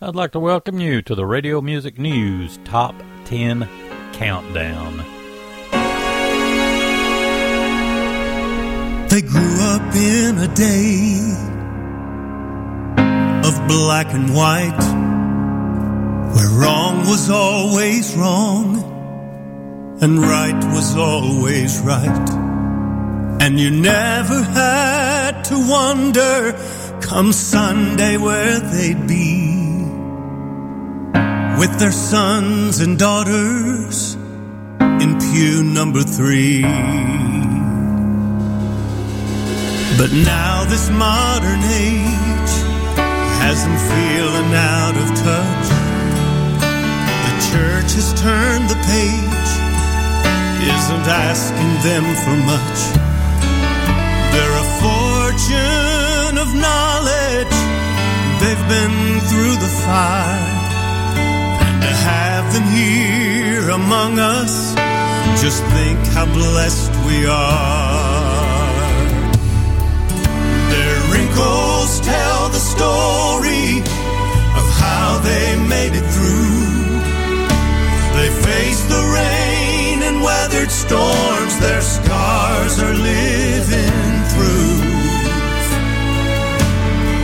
I'd like to welcome you to the Radio Music News Top 10 Countdown. They grew up in a day of black and white, where wrong was always wrong and right was always right. And you never had to wonder come Sunday where they'd be with their sons and daughters in pew number three. But now this modern age has them feeling out of touch. The church has turned the page, isn't asking them for much. They're a fortune of knowledge, they've been through the fire. To have them here among us, just think how blessed we are. Their wrinkles tell the story of how they made it through. They faced the rain and weathered storms, their scars are living through.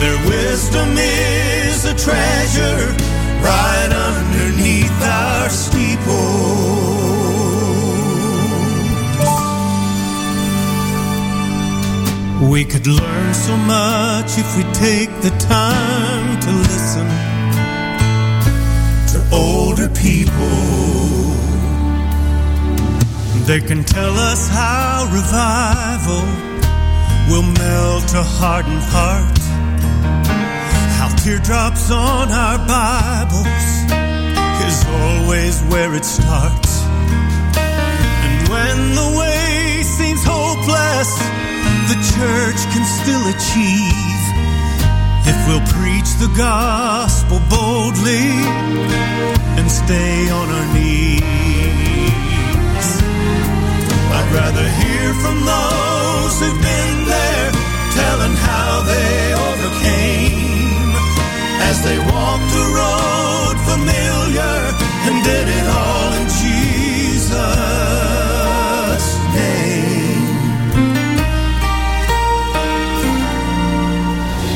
Their wisdom is a treasure right underneath our steeple. We could learn so much if we take the time to listen to older people. They can tell us how revival will melt a hardened heart. How teardrops on our Bibles is always where it starts. And when the way seems hopeless, the church can still achieve if we'll preach the gospel boldly and stay on our knees. I'd rather hear from those who've been there, telling how they overcame as they walked a road familiar and did it all in Jesus' name.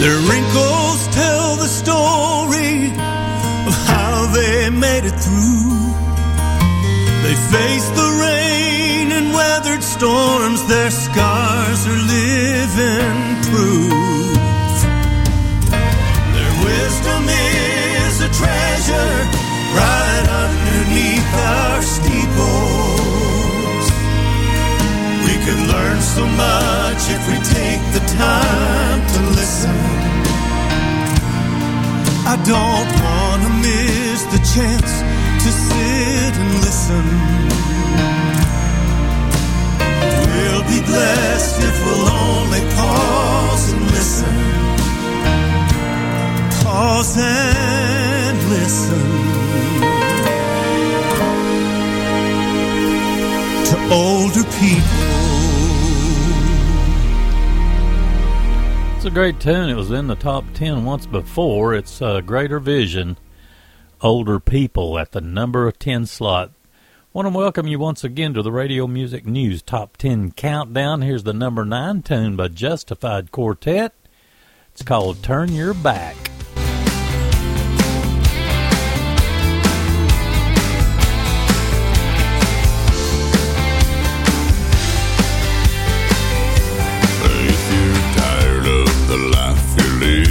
Their wrinkles tell the story of how they made it through. They faced the rain and weathered storms, their scars are living proof. Treasure right underneath our steeples. We could learn so much if we take the time to listen. I don't want to miss the chance great tune. It was in the top 10 once before. It's uh, Greater Vision, Older People at the number 10 slot. Want to welcome you once again to the Radio Music News Top 10 Countdown. Here's the number 9 tune by Justified Quartet. It's called Turn Your Back.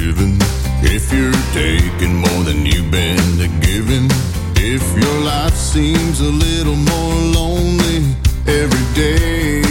If you're taking more than you've been giving, if your life seems a little more lonely every day,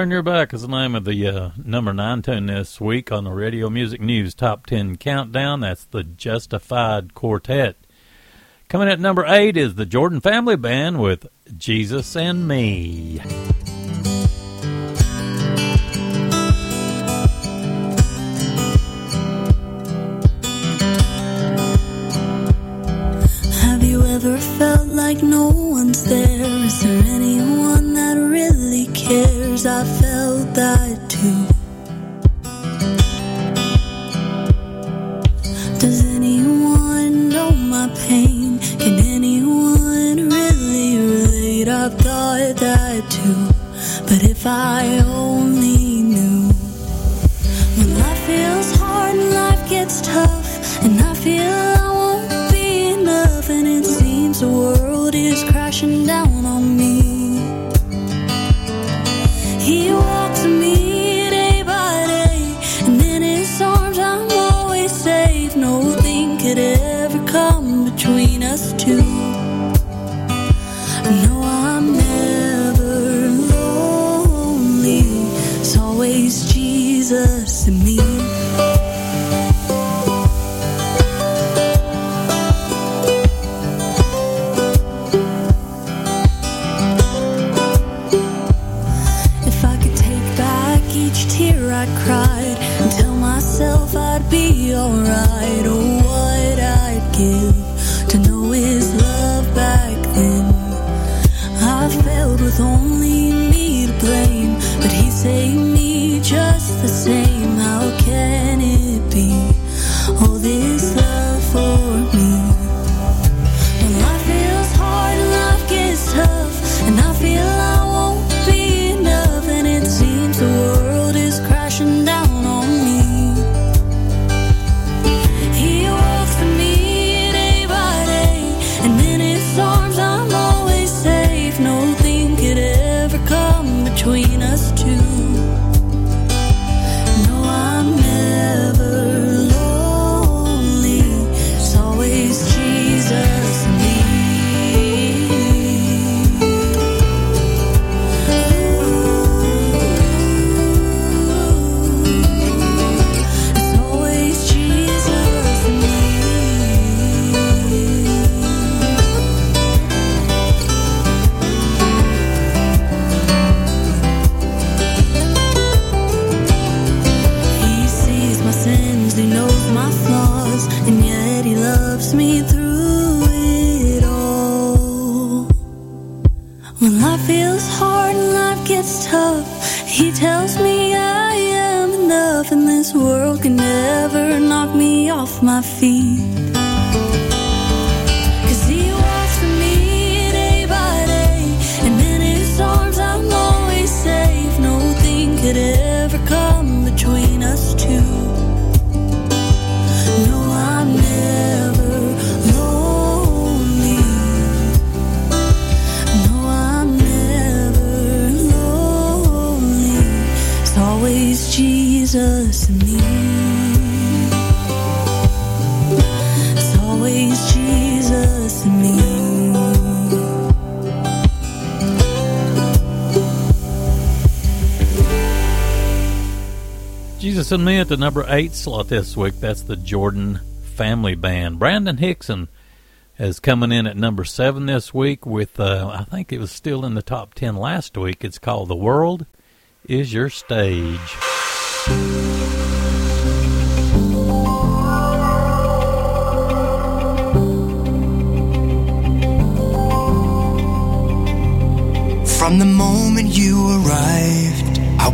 Turn Your Back is the name of the uh, number nine tune this week on the Radio Music News Top 10 Countdown. That's the Justified Quartet. Coming at number eight is the Jordan Family Band with Jesus and Me. never felt like no one's there. Is there anyone that really cares? I felt that too. Does anyone know my pain? Can anyone really relate? I thought that too. But if I only knew when life feels hard and life gets tough, and I feel down on me. He was the number eight slot this week. That's the Jordan Family Band. Brandon Hickson is coming in at number seven this week with, uh, I think it was still in the top ten last week. It's called The World is Your Stage. From the moment you arrived, I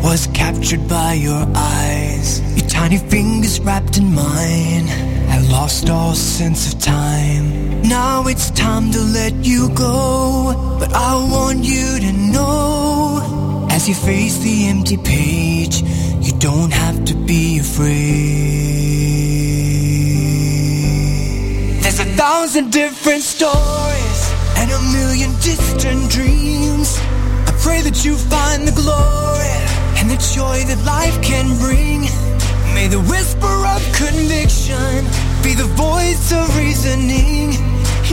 was captured by your eyes. Your tiny fingers wrapped in mine. I lost all sense of time. Now it's time to let you go. But I want you to know as you face the empty page, you don't have to be afraid. There's a thousand different stories and a million distant dreams. I pray that you find the glory and the joy that life can bring. May the whisper of conviction be the voice of reasoning.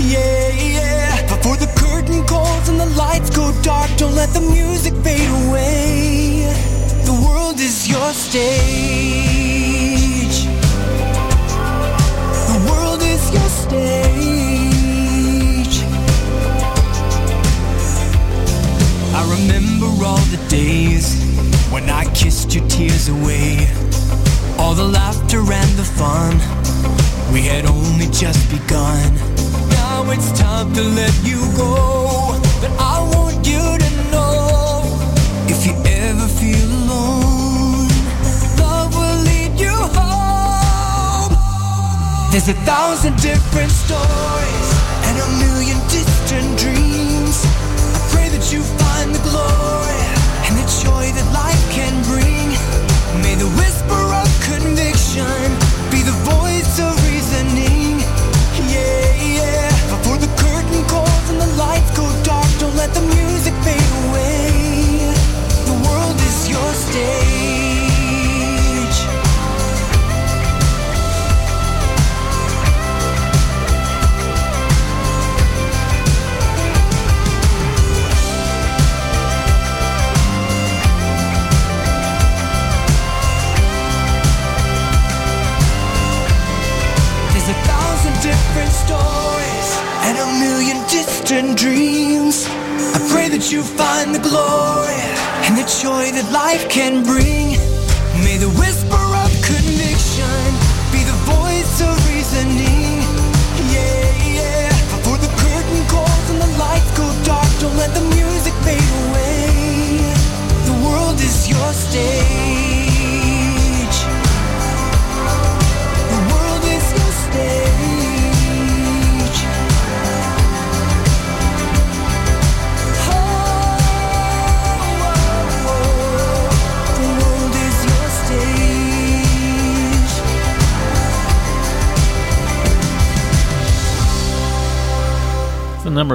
Yeah, yeah. Before the curtain calls and the lights go dark, don't let the music fade away. The world is your stage. The world is your stage. I remember all the days when I kissed your tears away. All the laughter and the fun, we had only just begun. Now it's time to let you go. But I want you to know if you ever feel alone, love will lead you home. There's a thousand different stories and a million distant dreams. I pray that you find the glory life can bring. May the whisper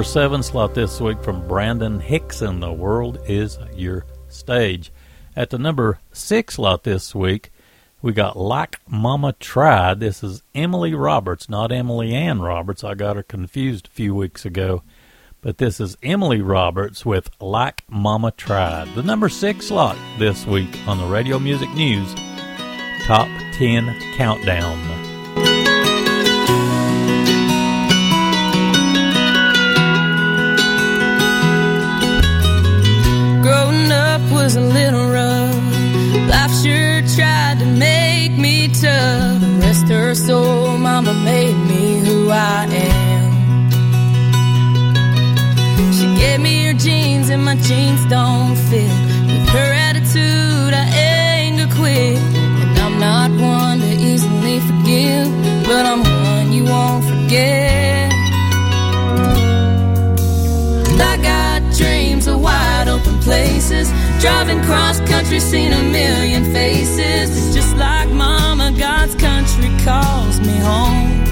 7 slot this week from Brandon Hickson The World is Your Stage. At the number 6 slot this week, we got Like Mama Tried. This is Emily Roberts, not Emily Ann Roberts. I got her confused a few weeks ago. But this is Emily Roberts with Like Mama Tried. The number 6 slot this week on the Radio Music News Top 10 Countdown. Was a little rough. Life sure tried to make me tough. Rest her soul, mama made me who I am. She gave me her jeans and my jeans don't fit. With her attitude, I gonna quit. And I'm not one to easily forgive, but I'm one you won't forget. I got dreams of wide open places. Driving cross country, seen a million faces. It's just like mama, God's country calls me home.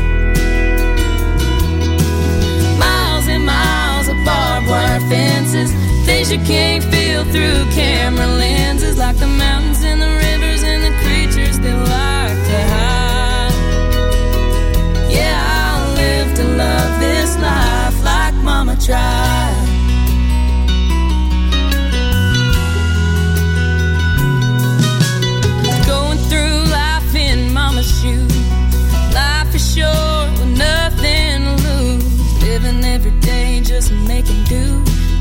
Miles and miles of barbed wire fences, things you can't feel through camera lenses, like the mountains and the rivers and the creatures they like to hide. Yeah, I'll live to love this life like mama tried.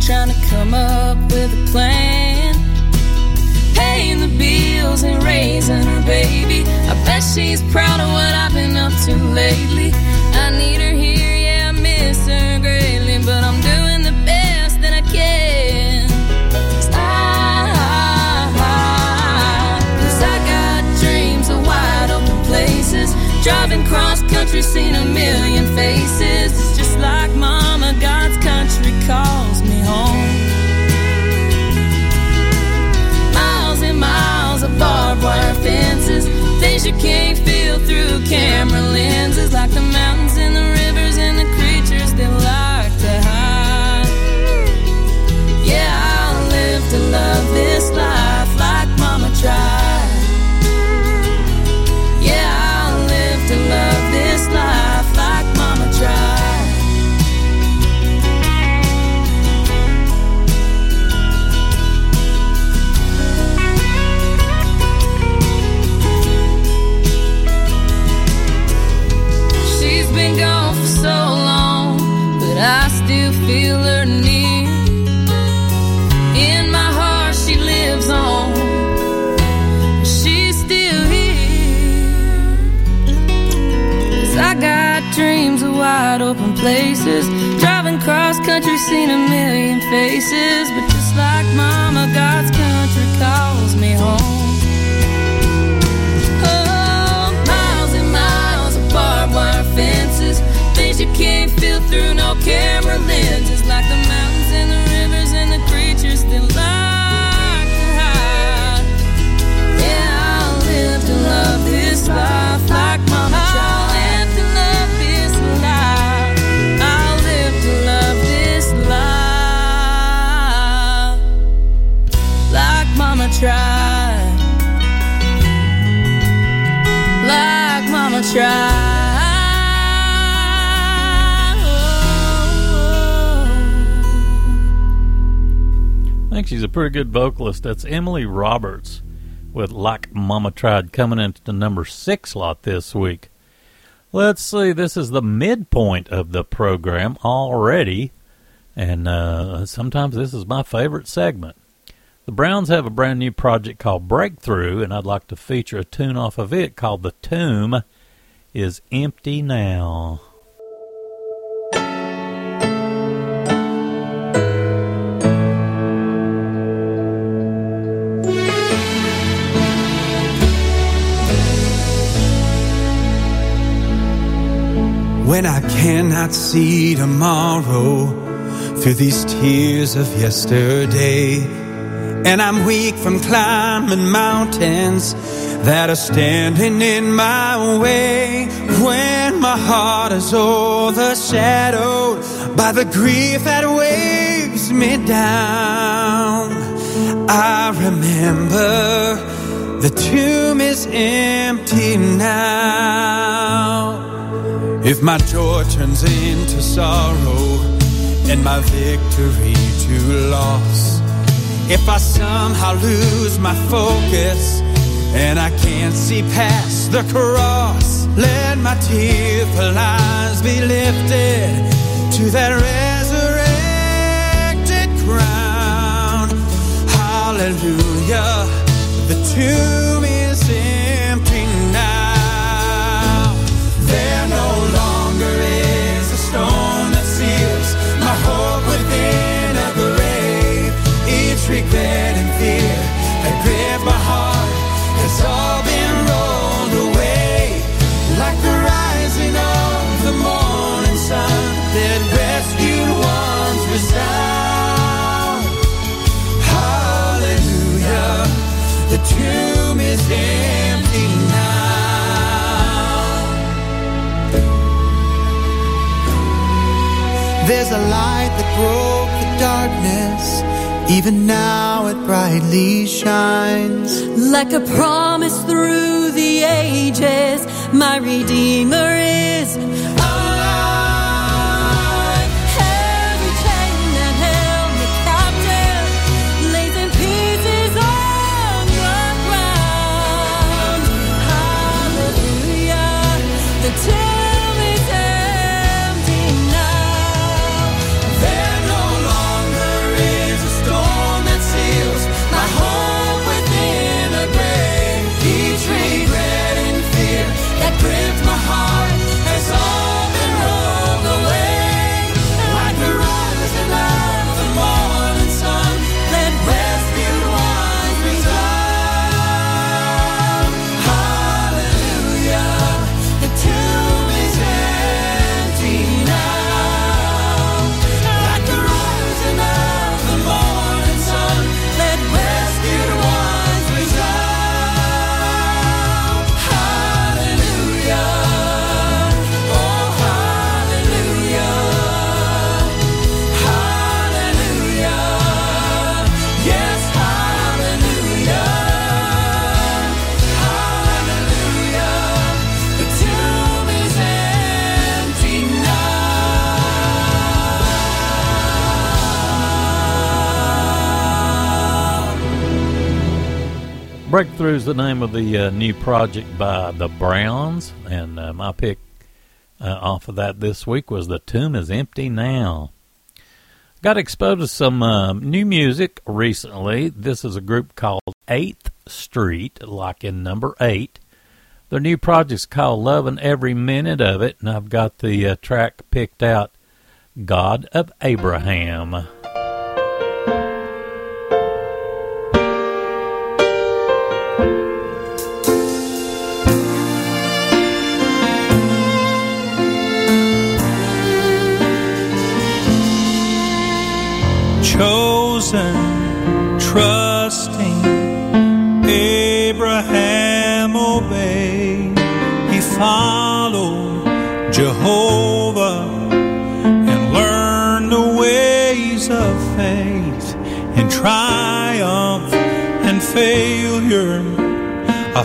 Trying to come up with a plan. Paying the bills and raising her baby. I bet she's proud of what I've been up to lately. Faces. But she's a pretty good vocalist. That's Emily Roberts with Like Mama Tried coming into the number six slot this week. Let's see, this is the midpoint of the program already, and uh, sometimes this is my favorite segment. The Browns have a brand new project called Breakthrough, and I'd like to feature a tune off of it called The Tomb is Empty Now. When I cannot see tomorrow through these tears of yesterday, and I'm weak from climbing mountains that are standing in my way, when my heart is overshadowed by the grief that weighs me down, I remember the tomb is empty now. If my joy turns into sorrow and my victory to loss, if I somehow lose my focus and I can't see past the cross, let my tearful eyes be lifted to that resurrected crown. Hallelujah, the tomb the tomb is empty now. There's a light that broke the darkness. Even now it brightly shines. Like a promise through the ages, my Redeemer is Breakthrough is the name of the uh, new project by the Browns, and uh, my pick uh, off of that this week was The Tomb is Empty Now. Got exposed to some uh, new music recently. This is a group called 8th Street, like in number 8. Their new project's called Loving Every Minute of It, and I've got the uh, track picked out God of Abraham. Chosen, trusting, Abraham obeyed. He followed Jehovah and learned the ways of faith and triumph and failure.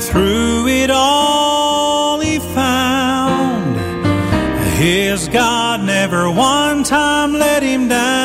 Through it all, he found his God never one time let him down.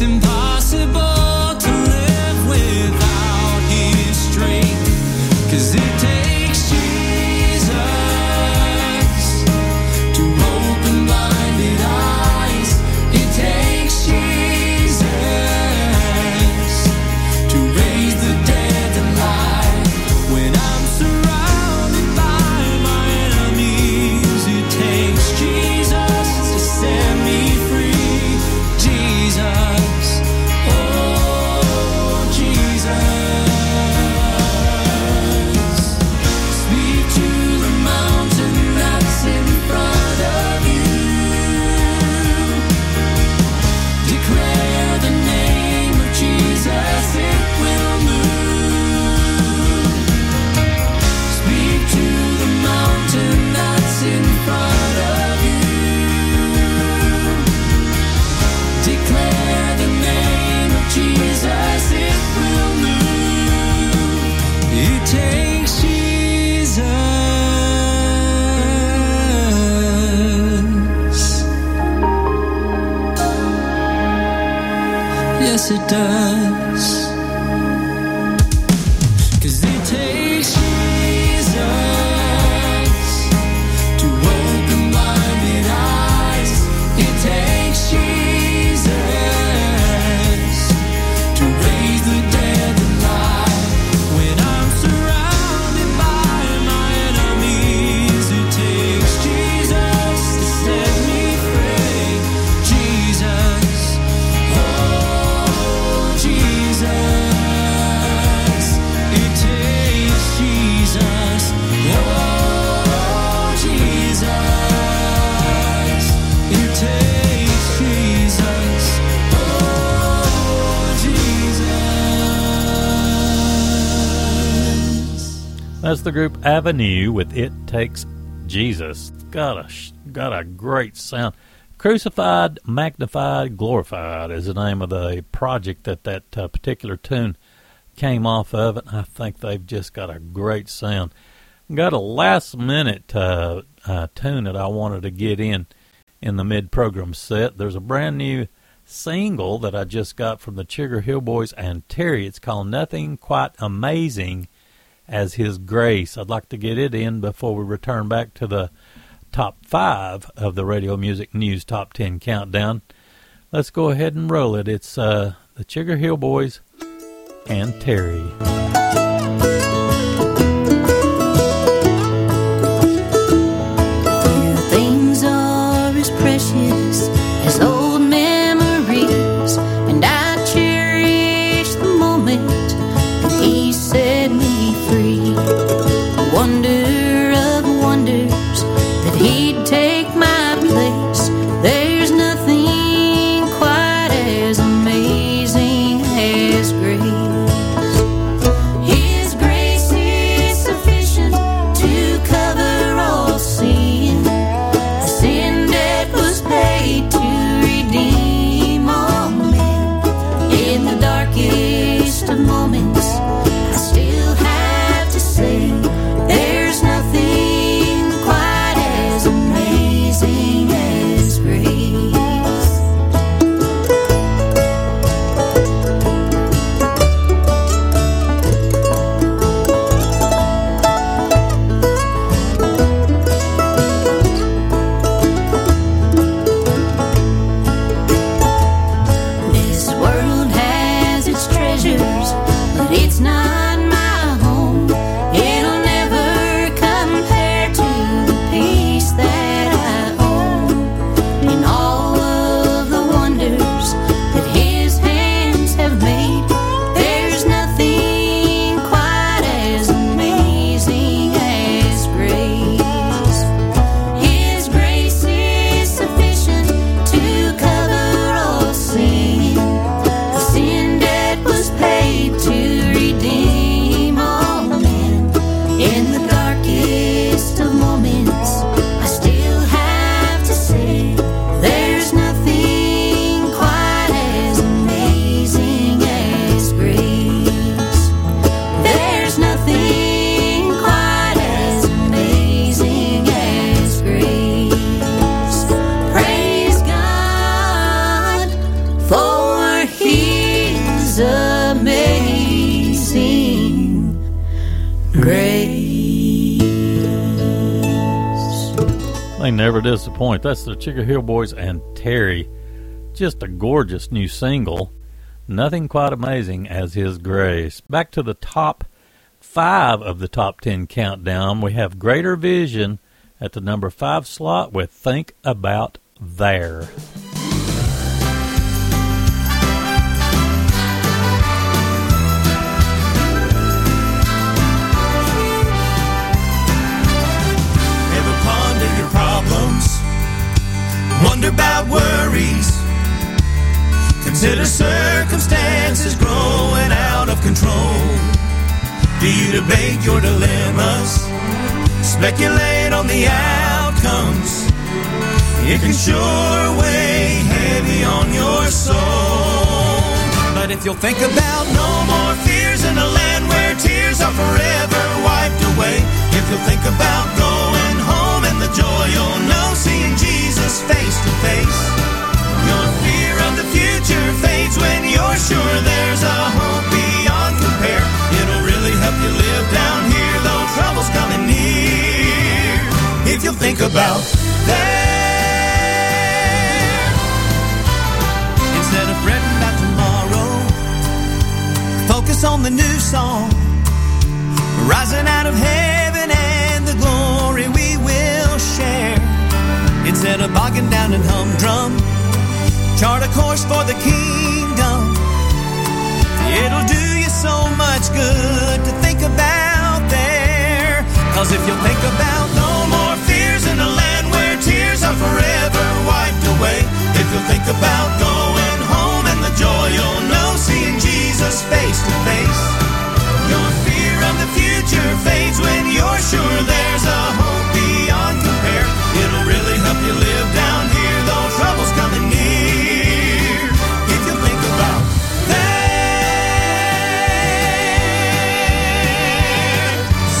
impossible. The group Avenue with "It Takes Jesus." Got a got a great sound. Crucified, magnified, glorified is the name of the project that that uh, particular tune came off of, and I think they've just got a great sound. Got a last minute uh, uh, tune that I wanted to get in in the mid program set. There's a brand new single that I just got from the Sugar Hill Boys and Terry. It's called Nothing Quite Amazing as His Grace. I'd like to get it in before we return back to the top five of the Radio Music News Top 10 Countdown. Let's go ahead and roll it. It's uh, the Sugar Hill Boys and Terry. They never disappoint. That's the Sugar Hill Boys and Terry. Just a gorgeous new single. Nothing quite amazing as His Grace. Back to the top five of the top ten countdown. We have Greater Vision at the number five slot with Think About There. Wonder about worries? Consider circumstances growing out of control. Do you debate your dilemmas? Speculate on the outcomes? It can sure weigh heavy on your soul. But if you'll think about no more fears in a land where tears are forever wiped away, if you'll think about going the joy you'll know seeing Jesus face to face. Your fear of the future fades when you're sure there's a hope beyond compare. It'll really help you live down here, though trouble's coming near. If you'll think about there instead of fretting about tomorrow, focus on the new song rising out of hell Instead down in humdrum, chart a course for the kingdom. It'll do you so much good to think about there. Cause if you'll think about no more fears in a land where tears are forever wiped away. If you'll think about going home and the joy you'll know seeing Jesus face to face. Your fear of the future fades when you're sure there's a hope beyond compare. It'll really help you live trouble's coming near. If you think about there.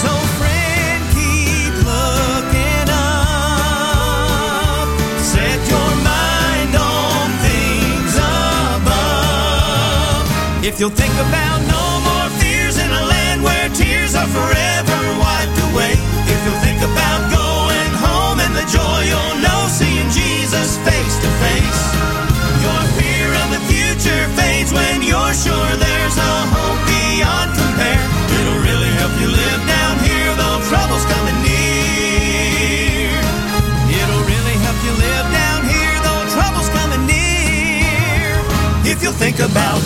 So, friend, keep looking up. Set your mind on things above. If you'll think about no more fears in a land where tears are forever wiped away. If you'll think about going home and the joy you'll know face to face. Your fear of the future fades when you're sure there's a hope beyond compare. It'll really help you live down here, though trouble's coming near. It'll really help you live down here, though trouble's coming near. If you'll think about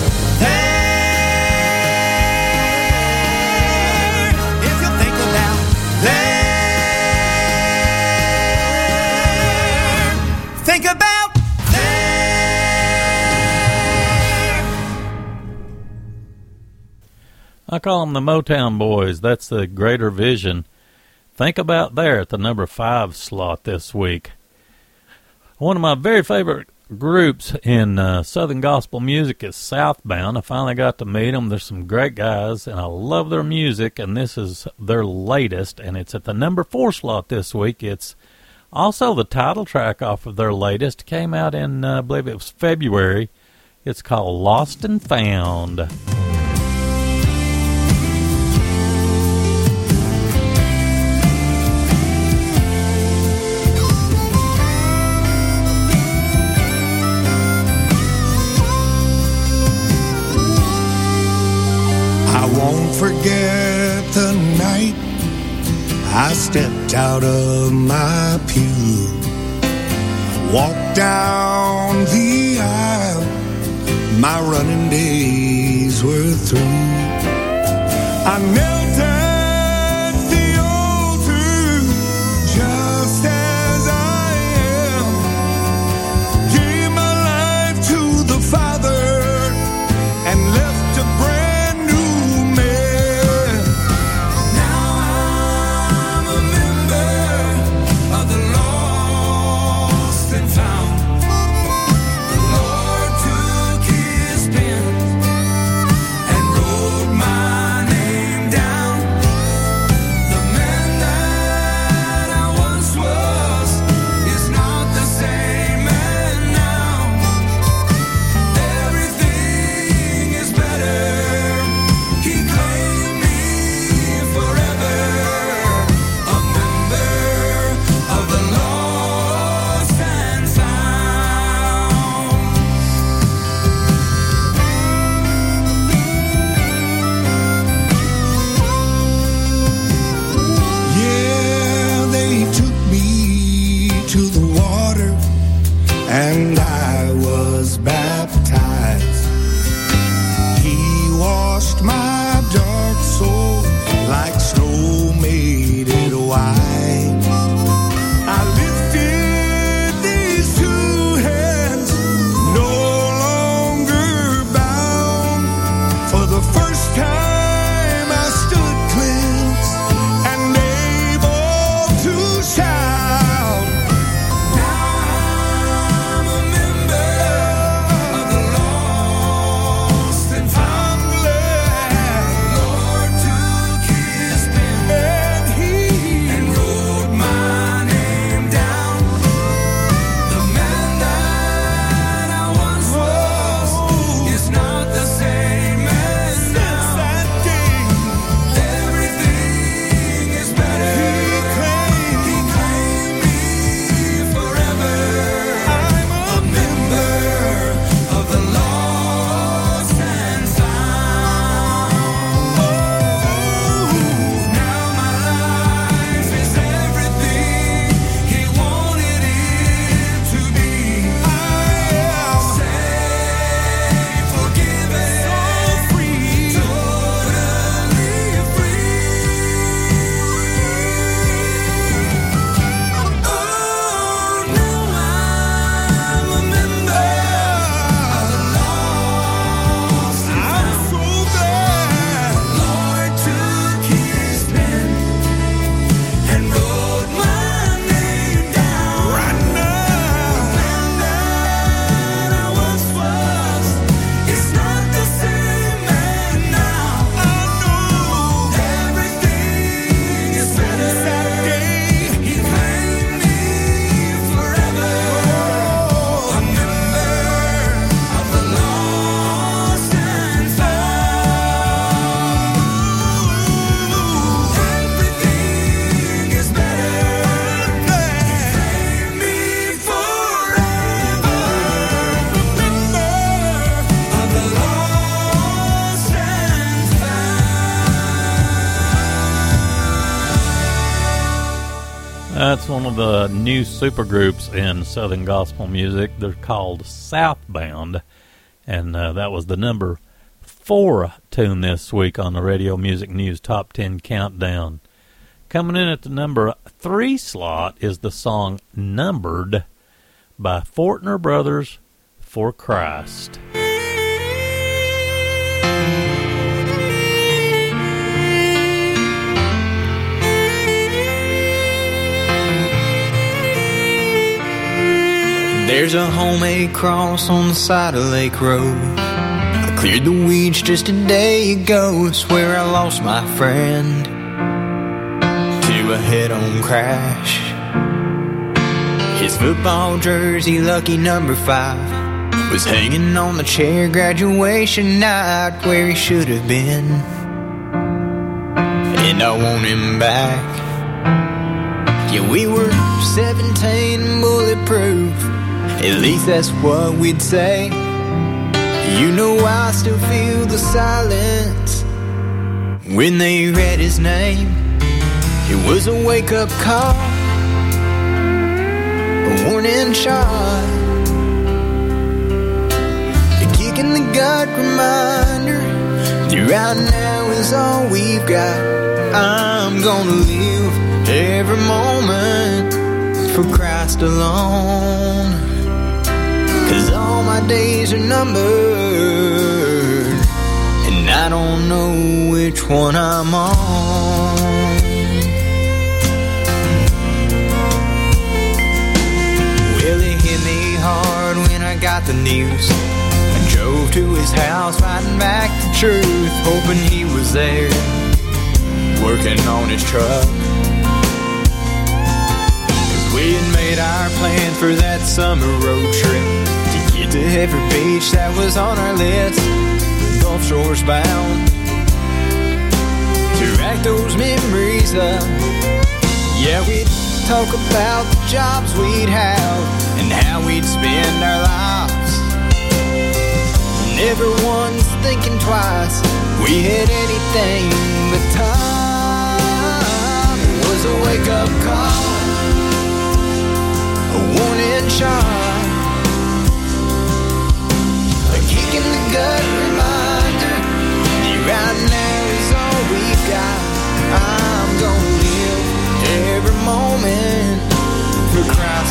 I call them the Motown Boys. That's the Greater Vision. Think about there at the number five slot this week. One of my very favorite groups in uh, Southern gospel music is Southbound. I finally got to meet them. There's some great guys, and I love their music. And this is their latest, and it's at the number four slot this week. It's also the title track off of their latest. Came out in, uh, I believe it was February. It's called Lost and Found. Forget the night I stepped out of my pew, walked down the aisle. My running days were through. I knelt one of the new supergroups in Southern gospel music. They're called Southbound, and uh, that was the number four tune this week on the Radio Music News Top 10 Countdown. Coming in at the number three slot is the song Numbered by Fortner Brothers for Christ. There's a homemade cross on the side of Lake Road. I cleared the weeds just a day ago. It's where I lost my friend to a head on crash. His football jersey, lucky number five, was hanging on the chair graduation night where he should have been. And I want him back. Yeah, we were 17 bulletproof. At least that's what we'd say. You know, I still feel the silence when they read his name. It was a wake up call, a warning shot, a kick in the gut reminder that right now is all we've got. I'm gonna live every moment for Christ alone. Cause all my days are numbered, and I don't know which one I'm on. Well, it hit me hard when I got the news. I drove to his house, fighting back the truth, hoping he was there, working on his truck. We had made our plan for that summer road trip to every beach that was on our list. Gulf Shores bound to rack those memories up. Yeah, we'd talk about the jobs we'd have and how we'd spend our lives. And everyone's thinking twice. We had anything but time. It was a wake up call a warning shot,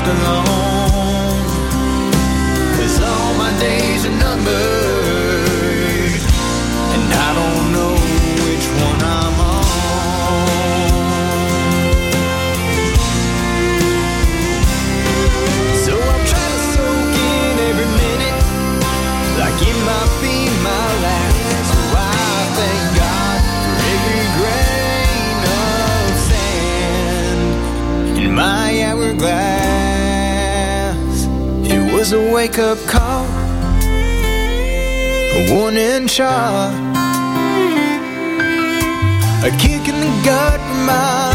alone. Cause all my days are numbered, my hourglass. It was a wake up call, a warning shot, a kick in the gut. Right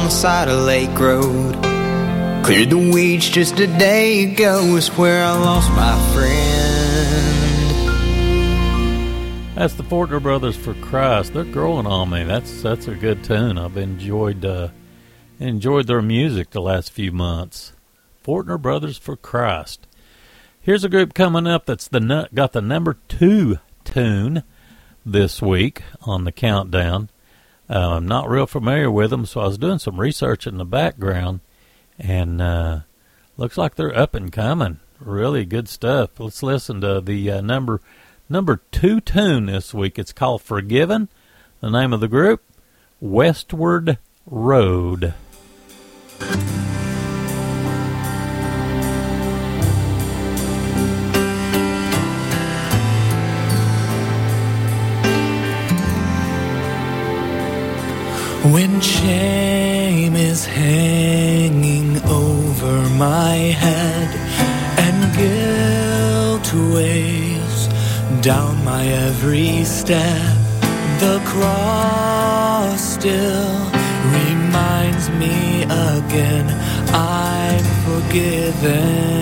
on the side of Lake Road. Cleared the weeds just a day ago, is where I lost my friend. That's the Fortner Brothers for Christ. They're growing on me. That's that's a good tune. I've enjoyed uh, enjoyed their music the last few months. Fortner Brothers for Christ. Here's a group coming up that's the got the number two tune this week on the countdown. Uh, I'm not real familiar with them, so I was doing some research in the background, and uh, looks like they're up and coming. Really good stuff. Let's listen to the uh, number number two tune this week. It's called "Forgiven." The name of the group, Westward Road. When shame is hanging over my head and guilt weighs down my every step, the cross still reminds me again I'm forgiven.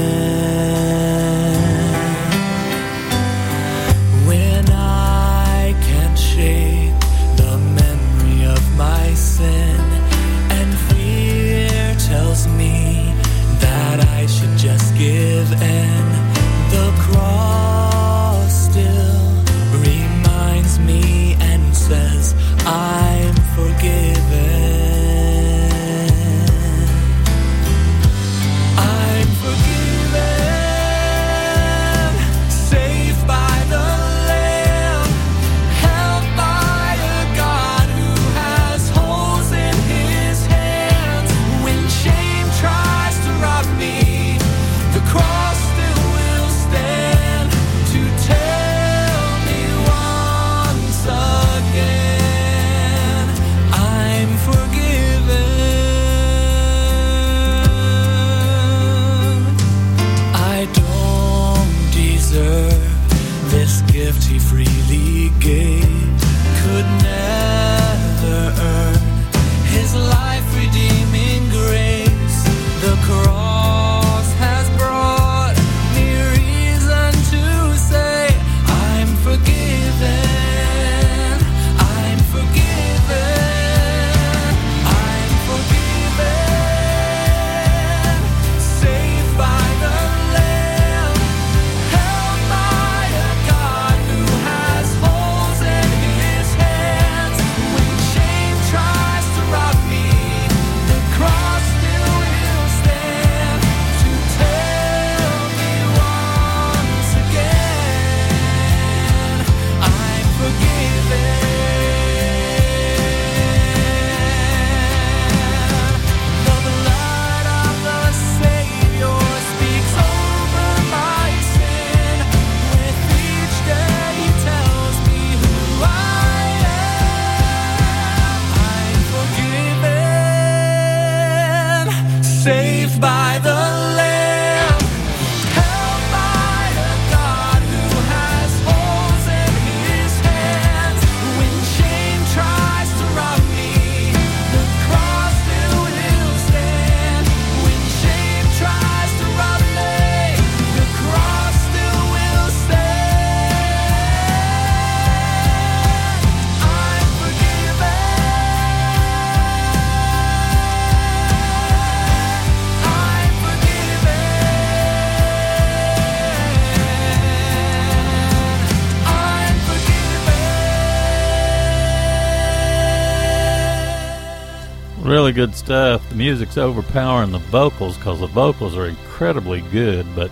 Really good stuff. The music's overpowering the vocals because the vocals are incredibly good. But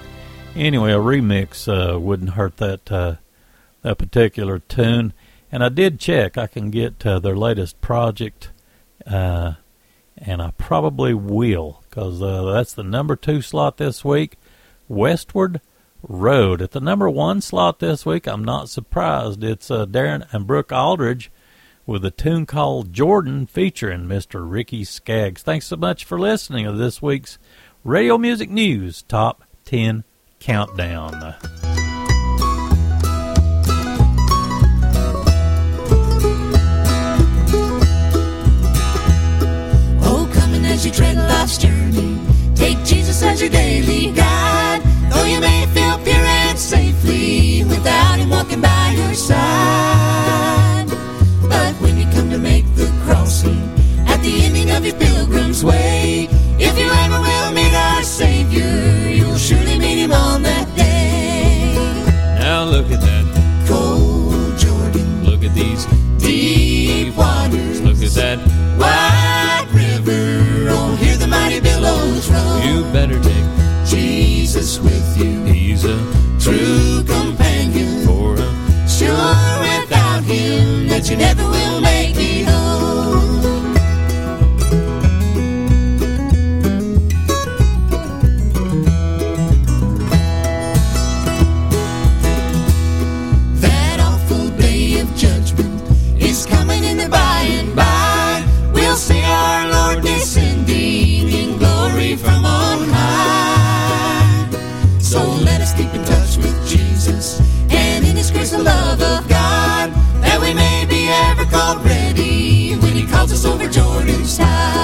anyway, a remix uh, wouldn't hurt that uh, that particular tune. And I did check. I can get uh, their latest project, uh, and I probably will because uh, that's the number two slot this week. Westward Road at the number one slot this week. I'm not surprised. It's uh, Darin and Brooke Aldridge with a tune called Jordan featuring Mr. Ricky Skaggs. Thanks so much for listening to this week's Radio Music News Top 10 Countdown. Oh, coming as you tread life's journey. Take Jesus as your daily guide. Though you may feel pure and safely without Him walking by your side. At the ending of your pilgrim's way, if you ever will meet our Savior, you'll surely meet Him on that day. Now look at that. Cold Jordan, Look at these deep waters. Look at that. Wide river, oh, hear the mighty billows roll. You better take. Jesus with you, He's a true companion. for a Sure, without him, that you never will make it over Jordan's tide.